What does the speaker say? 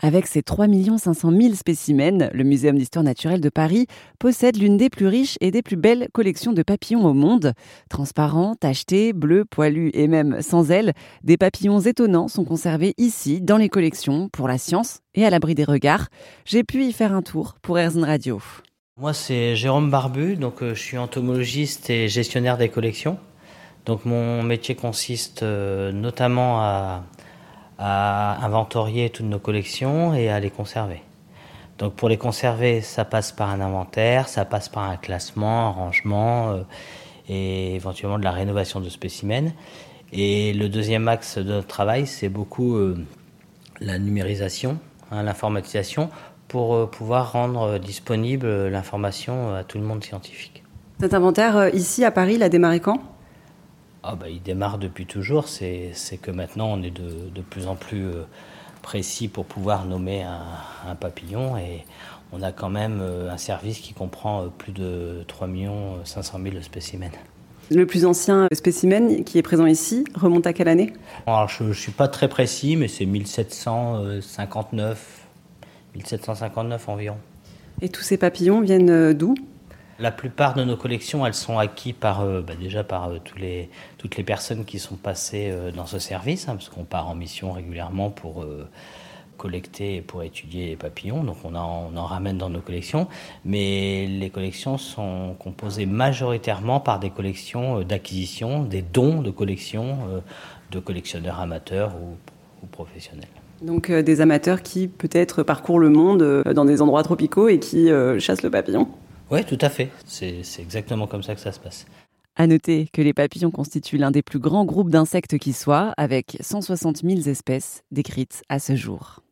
Avec ses 3 500 000 spécimens, le Muséum d'histoire naturelle de Paris possède l'une des plus riches et des plus belles collections de papillons au monde. Transparents, tachetés, bleus, poilus et même sans ailes, des papillons étonnants sont conservés ici, dans les collections, pour la science et à l'abri des regards. J'ai pu y faire un tour pour Airzone Radio. Moi, c'est Jérôme Barbu, donc euh, je suis entomologiste et gestionnaire des collections. Donc mon métier consiste euh, notamment à à inventorier toutes nos collections et à les conserver. Donc pour les conserver, ça passe par un inventaire, ça passe par un classement, un rangement euh, et éventuellement de la rénovation de spécimens. Et le deuxième axe de notre travail, c'est beaucoup euh, la numérisation, hein, l'informatisation, pour euh, pouvoir rendre disponible l'information à tout le monde scientifique. Cet inventaire, ici à Paris, il a démarré quand? Ah bah, Il démarre depuis toujours. C'est que maintenant, on est de, de plus en plus euh, précis pour pouvoir nommer un, un, papillon. Et on a quand même euh, un service qui comprend euh, plus de 3 500 000 spécimens. Le plus ancien spécimen qui est présent ici remonte à quelle année? Alors, Je ne suis pas très précis, mais c'est 1759, 1759 environ. Et tous ces papillons viennent d'où? La plupart de nos collections, elles sont acquises par, euh, bah, déjà par euh, les, toutes les personnes qui sont passées euh, dans ce service, hein, parce qu'on part en mission régulièrement pour collecter et pour étudier les papillons, donc on en, ramène dans nos collections, mais les collections sont composées majoritairement par des collections d'acquisition, des dons de collections de collectionneurs amateurs ou professionnels. Donc des amateurs qui peut-être parcourent le monde dans des endroits tropicaux et qui chassent le papillon oui, tout à fait. C'est exactement comme ça que ça se passe. À noter que les papillons constituent l'un des plus grands groupes d'insectes qui soient, avec 160 000 espèces décrites à ce jour.